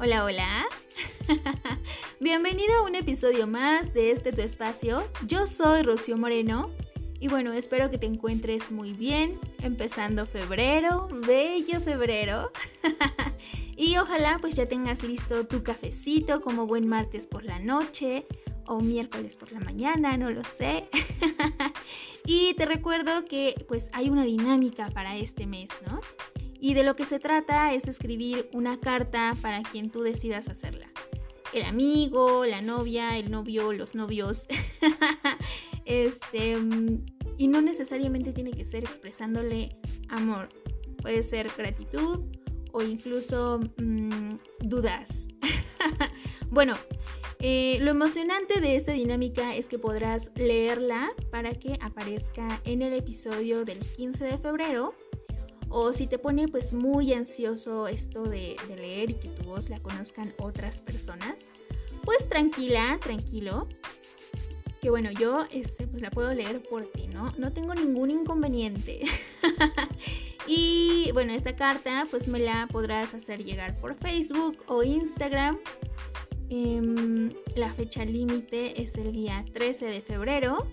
Hola, hola. Bienvenido a un episodio más de este tu espacio. Yo soy Rocío Moreno y bueno, espero que te encuentres muy bien, empezando febrero, bello febrero. y ojalá pues ya tengas listo tu cafecito como buen martes por la noche o miércoles por la mañana, no lo sé. y te recuerdo que pues hay una dinámica para este mes, ¿no? Y de lo que se trata es escribir una carta para quien tú decidas hacerla. El amigo, la novia, el novio, los novios. este, y no necesariamente tiene que ser expresándole amor. Puede ser gratitud o incluso mm, dudas. bueno, eh, lo emocionante de esta dinámica es que podrás leerla para que aparezca en el episodio del 15 de febrero o si te pone pues muy ansioso esto de, leer y que tu voz la conozcan otras personas, pues tranquila, tranquilo. Que bueno, yo este, pues la puedo leer por ti, ¿no? No tengo ningún inconveniente. y bueno, esta carta pues me la podrás hacer llegar por Facebook o Instagram. Em, la fecha límite es el día 13 de febrero.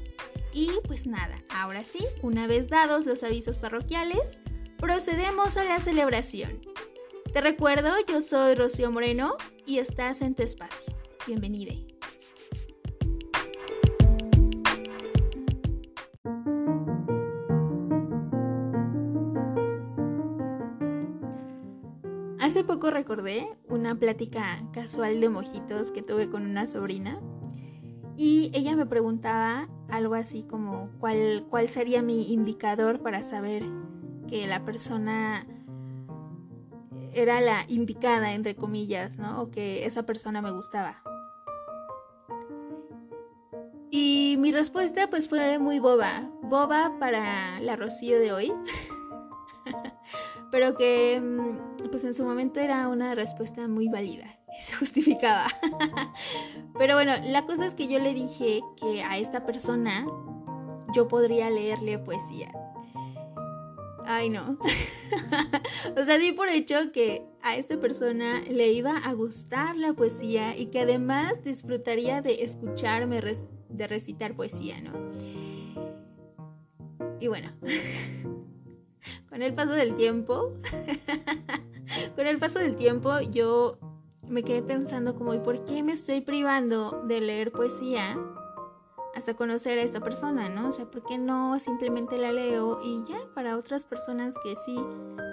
Y pues nada, ahora sí, una vez dados los avisos parroquiales, procedemos a la celebración. Te recuerdo, yo soy Rocío Moreno y estás en tu espacio. Bienvenida. Hace poco recordé una plática casual de mojitos que tuve con una sobrina y ella me preguntaba algo así como cuál, cuál sería mi indicador para saber que la persona era la indicada, entre comillas, ¿no? O que esa persona me gustaba. Y mi respuesta pues fue muy boba, boba para la Rocío de hoy, pero que mm, pues en su momento era una respuesta muy válida se justificaba. pero bueno, la cosa es que yo le dije que a esta persona yo podría leerle poesía. Ay, no. o sea, di por hecho que a esta persona le iba a gustar la poesía y que además disfrutaría de escucharme de recitar poesía, ¿no? Y bueno, con el paso del tiempo, con el paso del tiempo yo me quedé pensando como, ¿y por qué me estoy privando de leer poesía hasta conocer a esta persona, ¿no? O sea, ¿por qué no simplemente la leo y ya para otras personas que sí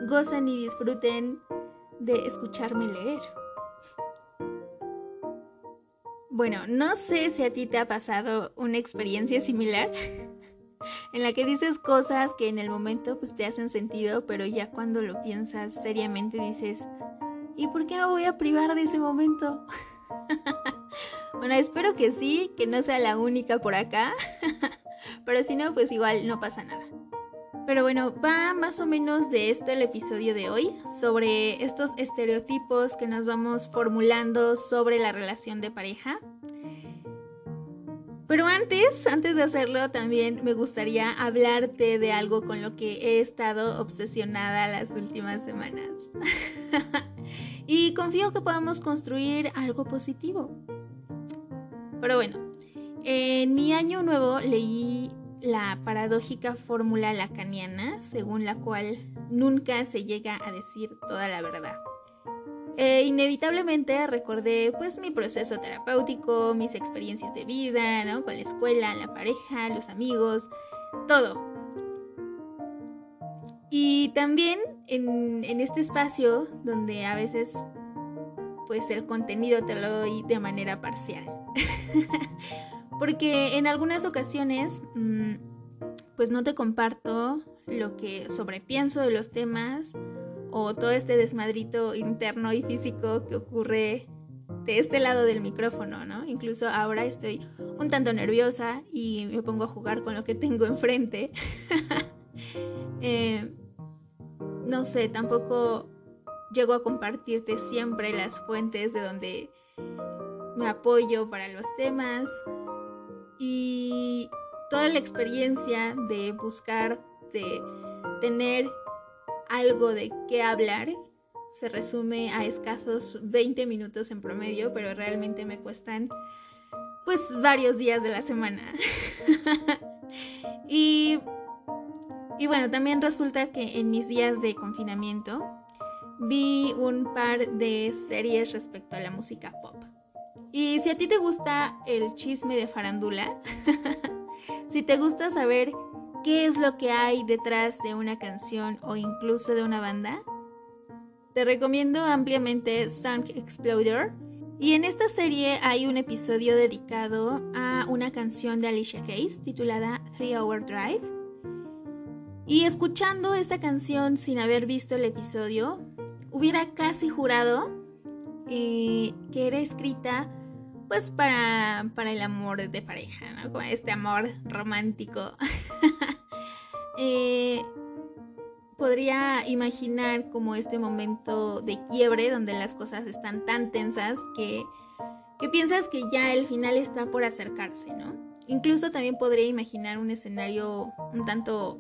gozan y disfruten de escucharme leer? Bueno, no sé si a ti te ha pasado una experiencia similar en la que dices cosas que en el momento pues te hacen sentido, pero ya cuando lo piensas seriamente dices, ¿y por qué me voy a privar de ese momento? Bueno, espero que sí, que no sea la única por acá. Pero si no, pues igual no pasa nada. Pero bueno, va más o menos de esto el episodio de hoy, sobre estos estereotipos que nos vamos formulando sobre la relación de pareja. Pero antes, antes de hacerlo, también me gustaría hablarte de algo con lo que he estado obsesionada las últimas semanas. y confío que podamos construir algo positivo. Pero bueno, en mi año nuevo leí la paradójica fórmula lacaniana, según la cual nunca se llega a decir toda la verdad. E inevitablemente recordé pues mi proceso terapéutico, mis experiencias de vida, ¿no? Con la escuela, la pareja, los amigos, todo. Y también en, en este espacio donde a veces pues el contenido te lo doy de manera parcial. Porque en algunas ocasiones, mm, pues no te comparto lo que sobrepienso de los temas o todo este desmadrito interno y físico que ocurre de este lado del micrófono, ¿no? Incluso ahora estoy un tanto nerviosa y me pongo a jugar con lo que tengo enfrente. Eh, no sé, tampoco llego a compartirte siempre las fuentes de donde me apoyo para los temas y toda la experiencia de buscar, de tener algo de qué hablar, se resume a escasos 20 minutos en promedio, pero realmente me cuestan pues varios días de la semana. y, y bueno, también resulta que en mis días de confinamiento vi un par de series respecto a la música pop. Y si a ti te gusta el chisme de farándula, si te gusta saber qué es lo que hay detrás de una canción o incluso de una banda, te recomiendo ampliamente Song Exploder. Y en esta serie hay un episodio dedicado a una canción de Alicia Keys titulada Three Hour Drive. Y escuchando esta canción sin haber visto el episodio, hubiera casi jurado eh, que era escrita pues para, para el amor de pareja, ¿no? Como este amor romántico. Eh, podría imaginar como este momento de quiebre donde las cosas están tan tensas que, que piensas que ya el final está por acercarse, ¿no? Incluso también podría imaginar un escenario un tanto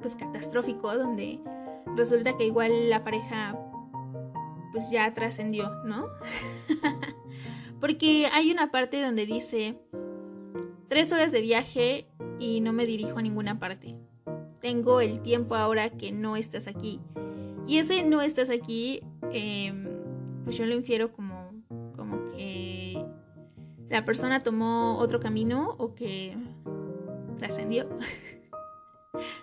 pues catastrófico donde resulta que igual la pareja pues ya trascendió, ¿no? Porque hay una parte donde dice, tres horas de viaje y no me dirijo a ninguna parte. Tengo el tiempo ahora que no estás aquí. Y ese no estás aquí, em, pues yo lo infiero como, como que la persona tomó otro camino o que trascendió.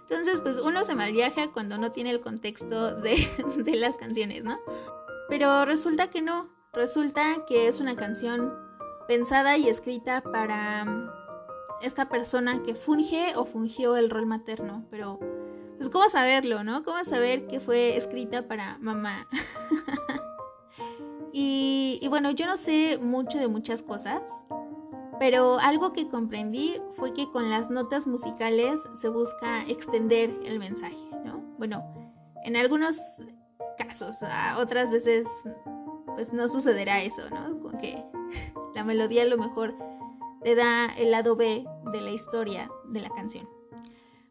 Entonces, pues uno se malviaja cuando no tiene el contexto de, las canciones, ¿no? Pero resulta que no, Resulta que es una canción pensada y escrita para mm, esta persona que funge o fungió el rol materno, pero pues cómo saberlo, ¿no? ¿Cómo saber que fue escrita para mamá? y bueno, yo no sé mucho de muchas cosas, pero algo que comprendí fue que con las notas musicales se busca extender el mensaje, ¿no? Bueno, en algunos casos, otras veces pues no sucederá eso, ¿no? Con que la melodía a lo mejor te da el lado B de la historia de la canción.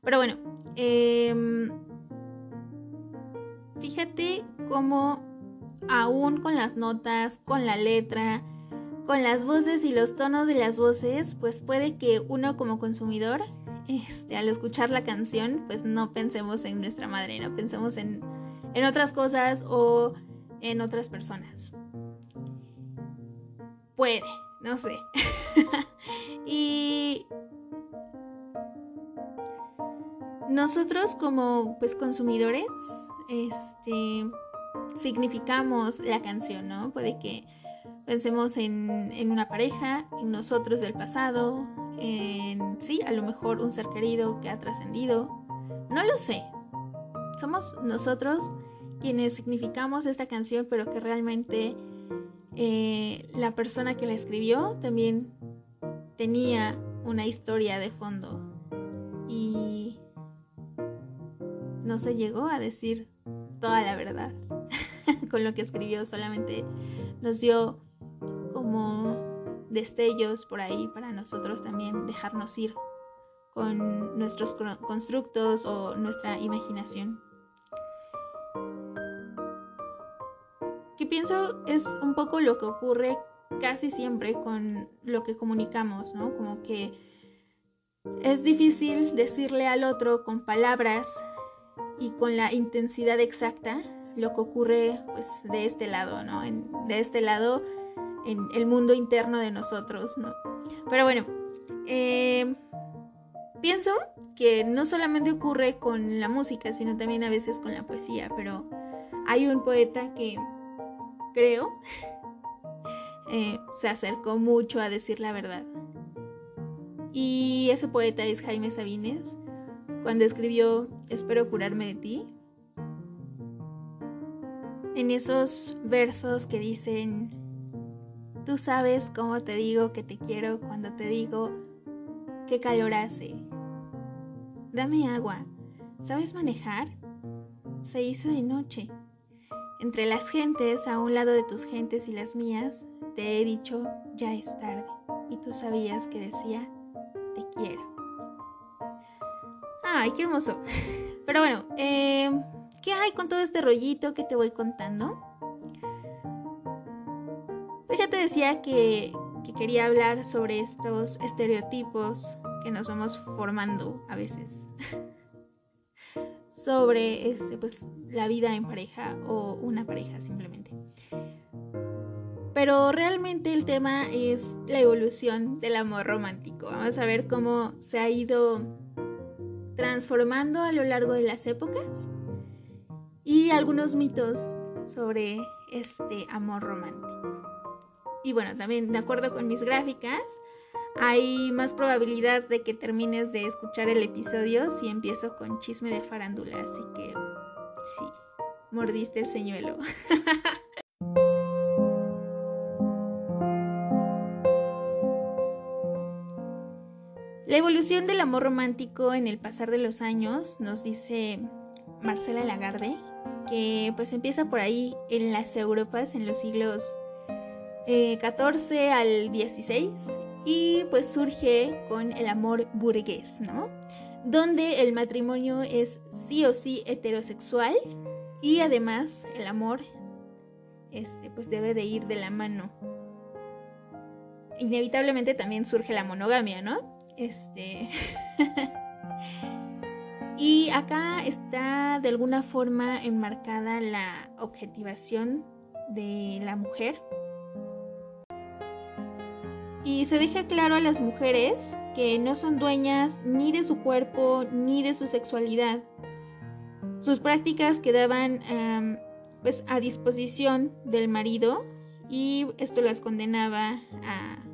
Pero bueno, em, fíjate cómo aún con las notas, con la letra, con las voces y los tonos de las voces, pues puede que uno como consumidor, este, al escuchar la canción, pues no pensemos en nuestra madre, no pensemos en, en otras cosas o en otras personas. Puede, no sé. y nosotros como pues consumidores, este significamos la canción, ¿no? Puede que pensemos en, en, una pareja, en nosotros del pasado, en sí, a lo mejor un ser querido que ha trascendido. No lo sé. Somos nosotros quienes significamos esta canción, pero que realmente eh, la persona que la escribió también tenía una historia de fondo y no se llegó a decir toda la verdad con lo que escribió, solamente nos dio como destellos por ahí para nosotros también dejarnos ir con nuestros constructos o nuestra imaginación. pienso es un poco lo que ocurre casi siempre con lo que comunicamos, ¿no? Como que es difícil decirle al otro con palabras y con la intensidad exacta lo que ocurre pues de este lado, ¿no? de este lado en el mundo interno de nosotros, ¿no? Pero bueno, eh, pienso que no solamente ocurre con la música, sino también a veces con la poesía, pero hay un poeta que creo, eh, se acercó mucho a decir la verdad. Y ese poeta es Jaime Sabines, cuando escribió Espero curarme de ti. En esos versos que dicen, tú sabes cómo te digo que te quiero cuando te digo qué calor hace. Dame agua. ¿Sabes manejar? Se hizo de noche. Entre las gentes, a un lado de tus gentes y las mías, te he dicho, ya es tarde. Y tú sabías que decía, te quiero. Ay, qué hermoso. Pero bueno, em, ¿qué hay con todo este rollito que te voy contando? Pues ya te decía que, que quería hablar sobre estos estereotipos que nos vamos formando a veces sobre este, pues, la vida en pareja o una pareja simplemente. Pero realmente el tema es la evolución del amor romántico. Vamos a ver cómo se ha ido transformando a lo largo de las épocas y algunos mitos sobre este amor romántico. Y bueno, también de acuerdo con mis gráficas, hay más probabilidad de que termines de escuchar el episodio si empiezo con chisme de farándula, así que sí, mordiste el señuelo. La evolución del amor romántico en el pasar de los años, nos dice Marcela Lagarde, que pues empieza por ahí en las Europas en los siglos Eh, al XVI y pues surge con el amor burgués, ¿no? Donde el matrimonio es sí o sí heterosexual y además el amor este, pues debe de ir de la mano. Inevitablemente también surge la monogamia, ¿no? Este Y acá está de alguna forma enmarcada la objetivación de la mujer y se deja claro a las mujeres que no son dueñas ni de su cuerpo ni de su sexualidad. Sus prácticas quedaban pues a disposición del marido y esto las condenaba a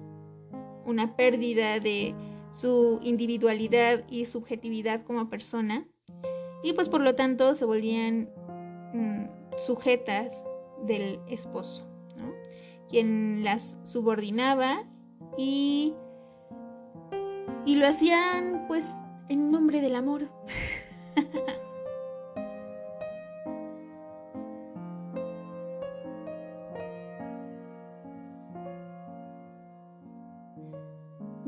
una pérdida de su individualidad y subjetividad como persona y pues por lo tanto se volvían mm, sujetas del esposo, quien las subordinaba y, y lo hacían pues en nombre del amor.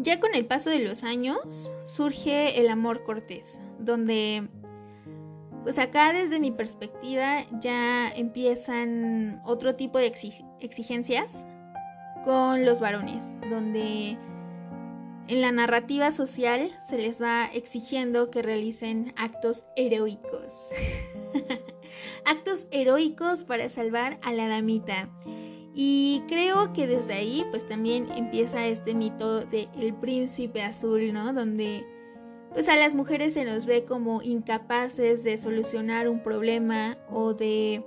Ya con el paso de los años surge el amor cortés, donde pues acá desde mi perspectiva ya empiezan otro tipo de exigencias con los varones, donde en la narrativa social se les va exigiendo que realicen actos heroicos. actos heroicos para salvar a la damita. Y creo que desde ahí pues también empieza este mito del el príncipe azul, ¿no? Donde pues a las mujeres se nos ve como incapaces de solucionar un problema o de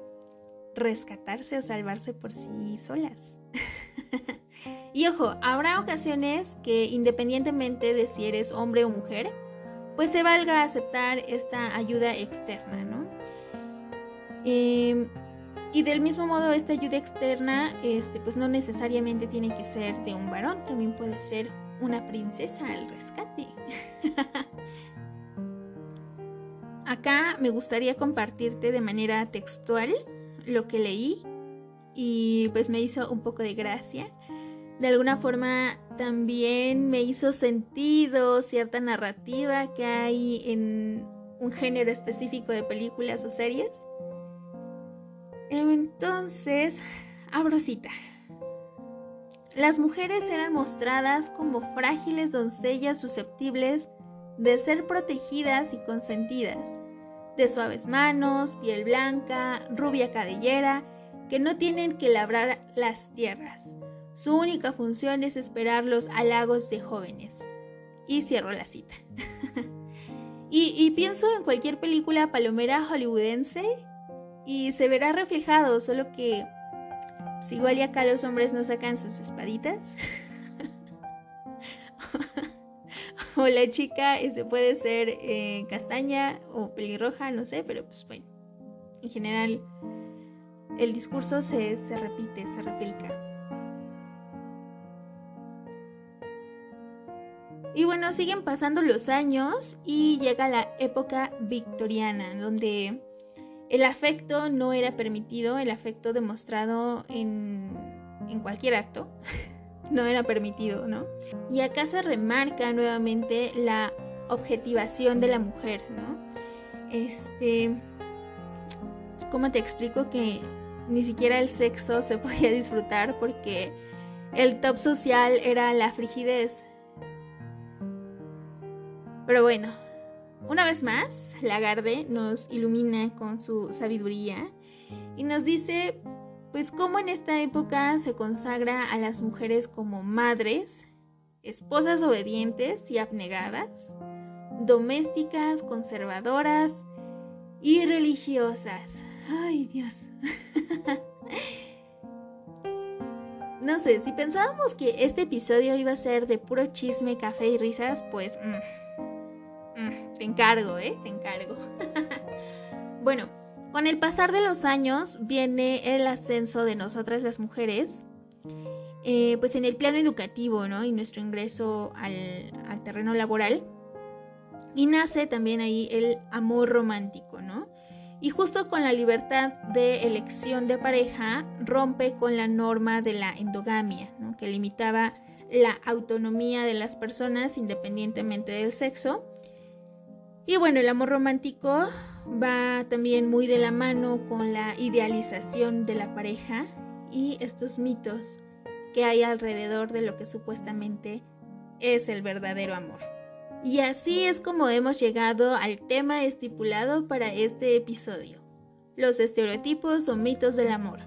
rescatarse o salvarse por sí solas. y ojo, habrá ocasiones que independientemente de si eres hombre o mujer, pues se valga aceptar esta ayuda externa, ¿no? Em, y del mismo modo, esta ayuda externa, este, pues no necesariamente tiene que ser de un varón, también puede ser una princesa al rescate. Acá me gustaría compartirte de manera textual lo que leí y pues me hizo un poco de gracia. De alguna forma también me hizo sentido cierta narrativa que hay en un género específico de películas o series. Entonces, abro cita. Las mujeres eran mostradas como frágiles doncellas susceptibles de ser protegidas y consentidas, de suaves manos, piel blanca, rubia cabellera que no tienen que labrar las tierras. Su única función es esperar los halagos de jóvenes. Y cierro la cita. y, pienso en cualquier película palomera hollywoodense y se verá reflejado, solo que pues igual y acá los hombres no sacan sus espaditas. o la chica se puede ser eh, castaña o pelirroja, no sé, pero pues bueno, en general el discurso se, repite, se replica. Y bueno, siguen pasando los años y llega la época victoriana, donde el afecto no era permitido, el afecto demostrado en, en cualquier acto no era permitido, ¿no? Y acá se remarca nuevamente la objetivación de la mujer, ¿no? Este, ¿cómo te explico que ni siquiera el sexo se podía disfrutar porque el top social era la frigidez? Pero bueno, una vez más, Lagarde nos ilumina con su sabiduría y nos dice, pues cómo en esta época se consagra a las mujeres como madres, esposas obedientes y abnegadas, domésticas, conservadoras y religiosas. Ay, Dios. no sé, si pensábamos que este episodio iba a ser de puro chisme, café y risas, pues... Mm, mm, te encargo, ¿eh? Te encargo. bueno, con el pasar de los años viene el ascenso de nosotras las mujeres, eh, pues en el plano educativo, ¿no? Y nuestro ingreso al, al terreno laboral. Y nace también ahí el amor romántico. Y justo con la libertad de elección de pareja rompe con la norma de la endogamia, ¿no? que limitaba la autonomía de las personas independientemente del sexo. Y bueno, el amor romántico va también muy de la mano con la idealización de la pareja y estos mitos que hay alrededor de lo que supuestamente es el verdadero amor. Y así es como hemos llegado al tema estipulado para este episodio, los estereotipos o mitos del amor.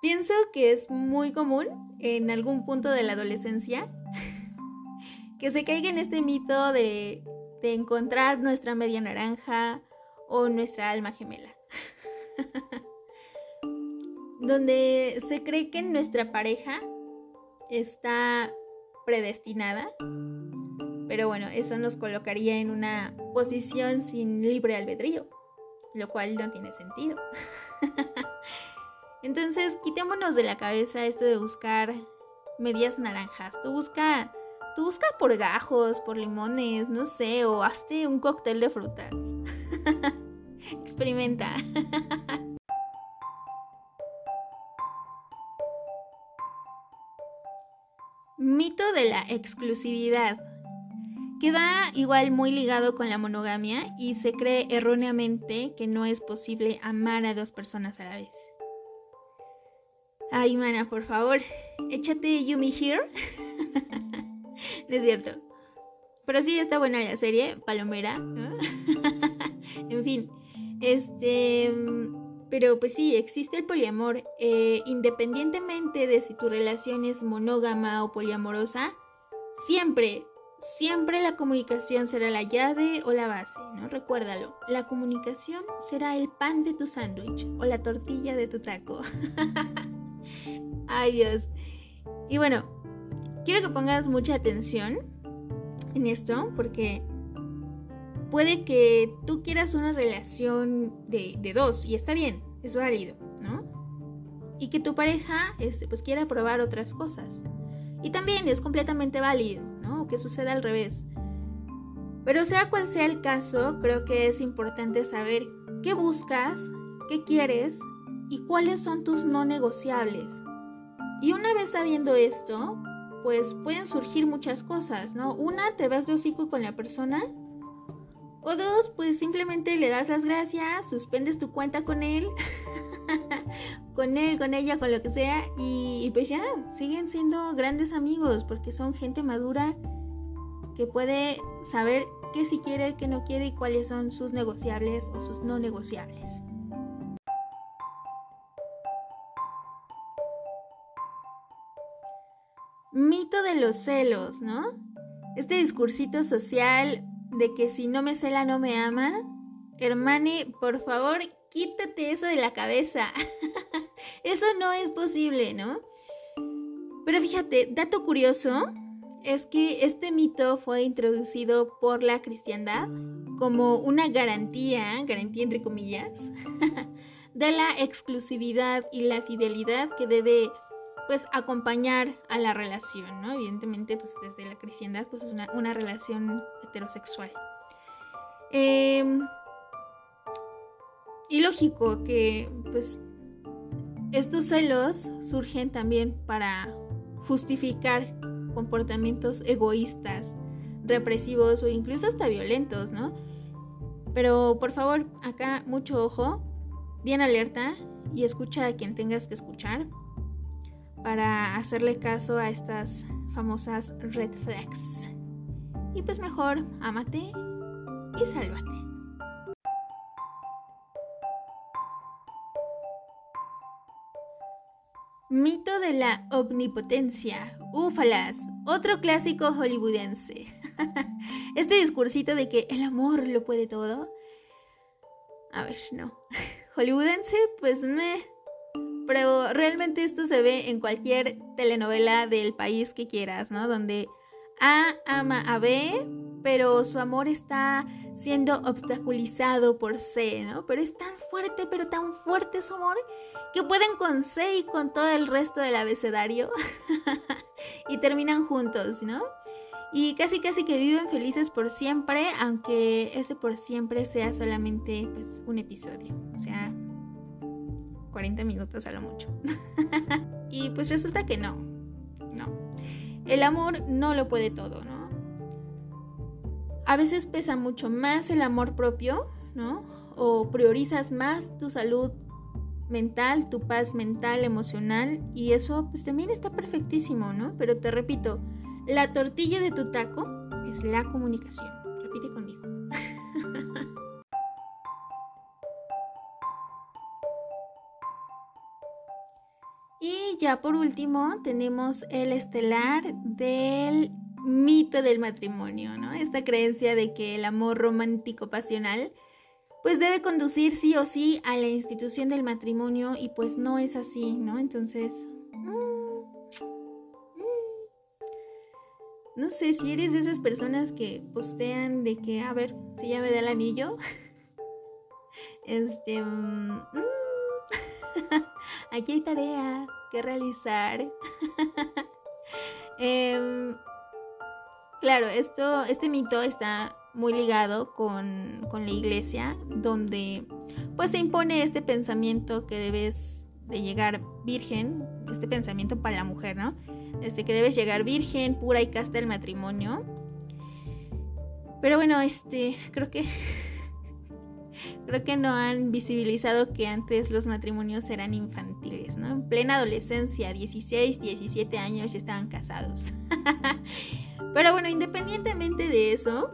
Pienso que es muy común en algún punto de la adolescencia que se caiga en este mito de, encontrar nuestra media naranja o nuestra alma gemela. Donde se cree que nuestra pareja está predestinada. Pero bueno, eso nos colocaría en una posición sin libre albedrío, lo cual no tiene sentido. Entonces, quitémonos de la cabeza esto de buscar medias naranjas. Tú busca Tú busca por gajos, por limones, no sé, o hazte un cóctel de frutas. Experimenta. Mito de la exclusividad. Queda igual muy ligado con la monogamia y se cree erróneamente que no es posible amar a dos personas a la vez. Ay, mana, por favor, échate Yumi Here. es cierto. Pero sí está buena la serie, Palomera. en fin, este... Pero pues sí, existe el poliamor. Eh, independientemente de si tu relación es monógama o poliamorosa, siempre, siempre la comunicación será la llave o la base, ¿no? Recuérdalo, la comunicación será el pan de tu sándwich o la tortilla de tu taco. Ay Dios. Y bueno, Quiero que pongas mucha atención en esto porque puede que tú quieras una relación de, dos y está bien, es válido, ¿no? Y que tu pareja este, pues quiera probar otras cosas. Y también es completamente válido, ¿no? Que suceda al revés. Pero sea cual sea el caso, creo que es importante saber qué buscas, qué quieres y cuáles son tus no negociables. Y una vez sabiendo esto, pues pueden surgir muchas cosas, ¿no? Una, te vas de hocico con la persona. O dos, pues simplemente le das las gracias, suspendes tu cuenta con él, con él, con ella, con lo que sea, y, pues ya, siguen siendo grandes amigos porque son gente madura que puede saber qué si quiere, qué no quiere y cuáles son sus negociables o sus no negociables. mito de los celos, ¿no? Este discursito social de que si no me cela no me ama. Hermane, por favor, quítate eso de la cabeza. eso no es posible, ¿no? Pero fíjate, dato curioso es que este mito fue introducido por la cristiandad como una garantía, garantía entre comillas, de la exclusividad y la fidelidad que debe pues acompañar a la relación, ¿no? Evidentemente, pues desde la cristiandad, pues es una, relación heterosexual. Em, y lógico que, pues, estos celos surgen también para justificar comportamientos egoístas represivos o incluso hasta violentos, ¿no? Pero por favor, acá mucho ojo, bien alerta y escucha a quien tengas que escuchar para hacerle caso a estas famosas red flags. Y pues mejor, ámate y sálvate. Mito de la omnipotencia. Úfalas, otro clásico hollywoodense. este discursito de que el amor lo puede todo. A ver, no. Hollywoodense, pues me. Pero realmente esto se ve en cualquier telenovela del país que quieras, ¿no? Donde A ama a B, pero su amor está siendo obstaculizado por C, ¿no? Pero es tan fuerte, pero tan fuerte su amor, que pueden con C y con todo el resto del abecedario y terminan juntos, ¿no? Y casi casi que viven felices por siempre, aunque ese por siempre sea solamente pues un episodio, o sea, 40 minutos a lo mucho. y pues resulta que no, no. El amor no lo puede todo, ¿no? A veces pesa mucho más el amor propio, ¿no? O priorizas más tu salud mental, tu paz mental, emocional, y eso pues también está perfectísimo, ¿no? Pero te repito, la tortilla de tu taco es la comunicación. Ya por último tenemos el estelar del mito del matrimonio, ¿no? Esta creencia de que el amor romántico pasional pues debe conducir sí o sí a la institución del matrimonio y pues no es así, ¿no? Entonces, mm, mm, no sé si eres de esas personas que postean de que, a ver, si ya me da el anillo, este, mm, aquí hay tarea que realizar. eh, Claro, esto, este mito está muy ligado con, la iglesia, donde pues se impone este pensamiento que debes de llegar virgen, este pensamiento para la mujer, ¿no? Este que debes llegar virgen, pura y casta el matrimonio. Pero bueno, este, creo que creo que no han visibilizado que antes los matrimonios eran infantiles, ¿no? En plena adolescencia, 16, 17 años ya estaban casados. Pero bueno, independientemente de eso,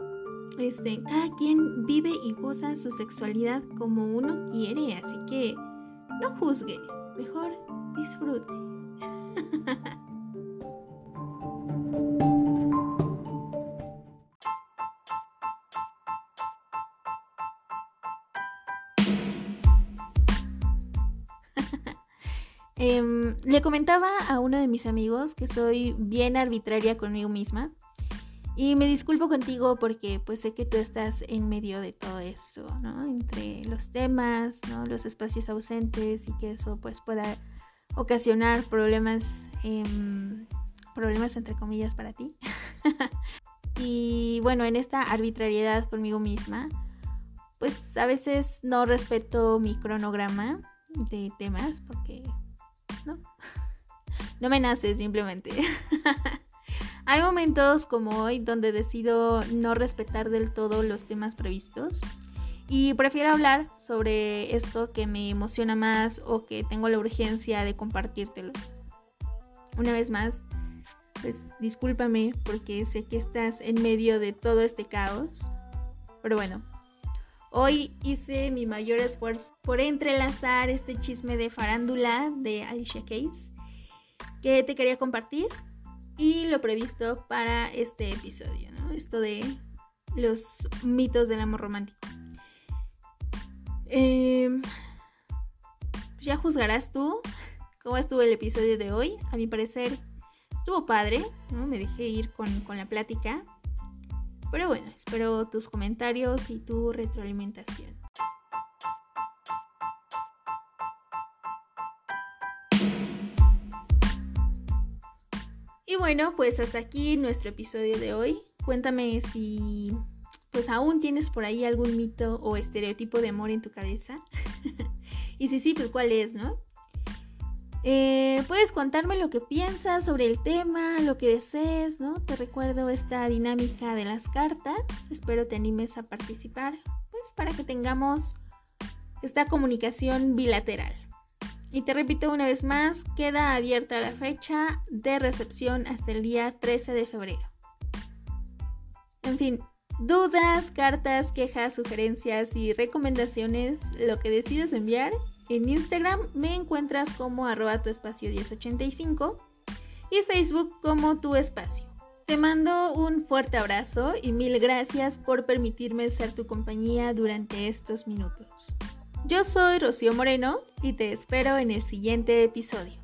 este, cada quien vive y goza su sexualidad como uno quiere, así que no juzgue, mejor disfrute. Em, le comentaba a uno de mis amigos que soy bien arbitraria conmigo misma y me disculpo contigo porque pues sé que tú estás en medio de todo esto, ¿no? Entre los temas, ¿no? Los espacios ausentes y que eso pues pueda ocasionar problemas, em, problemas entre comillas para ti. y bueno, en esta arbitrariedad conmigo misma, pues a veces no respeto mi cronograma de temas porque no, no me nace simplemente. Hay momentos como hoy donde decido no respetar del todo los temas previstos y prefiero hablar sobre esto que me emociona más o que tengo la urgencia de compartírtelo. Una vez más, pues discúlpame porque sé que estás en medio de todo este caos. Pero bueno, hoy hice mi mayor esfuerzo por entrelazar este chisme de farándula de Alicia Case que te quería compartir y lo previsto para este episodio, ¿no? Esto de los mitos del amor romántico. Em, ya juzgarás tú cómo estuvo el episodio de hoy. A mi parecer estuvo padre, ¿no? Me dejé ir con, con la plática. Pero bueno, espero tus comentarios y tu retroalimentación. Y bueno, pues hasta aquí nuestro episodio de hoy. Cuéntame si pues aún tienes por ahí algún mito o estereotipo de amor en tu cabeza. y si sí, pues cuál es, ¿no? Eh, puedes contarme lo que piensas sobre el tema, lo que desees, ¿no? Te recuerdo esta dinámica de las cartas. Espero te animes a participar, pues para que tengamos esta comunicación bilateral. Y te repito una vez más, queda abierta la fecha de recepción hasta el día 13 de febrero. En fin, dudas, cartas, quejas, sugerencias y recomendaciones, lo que decides enviar en Instagram me encuentras como arroba tu espacio 1085 y Facebook como tu espacio. Te mando un fuerte abrazo y mil gracias por permitirme ser tu compañía durante estos minutos. Yo soy Rocío Moreno y te espero en el siguiente episodio.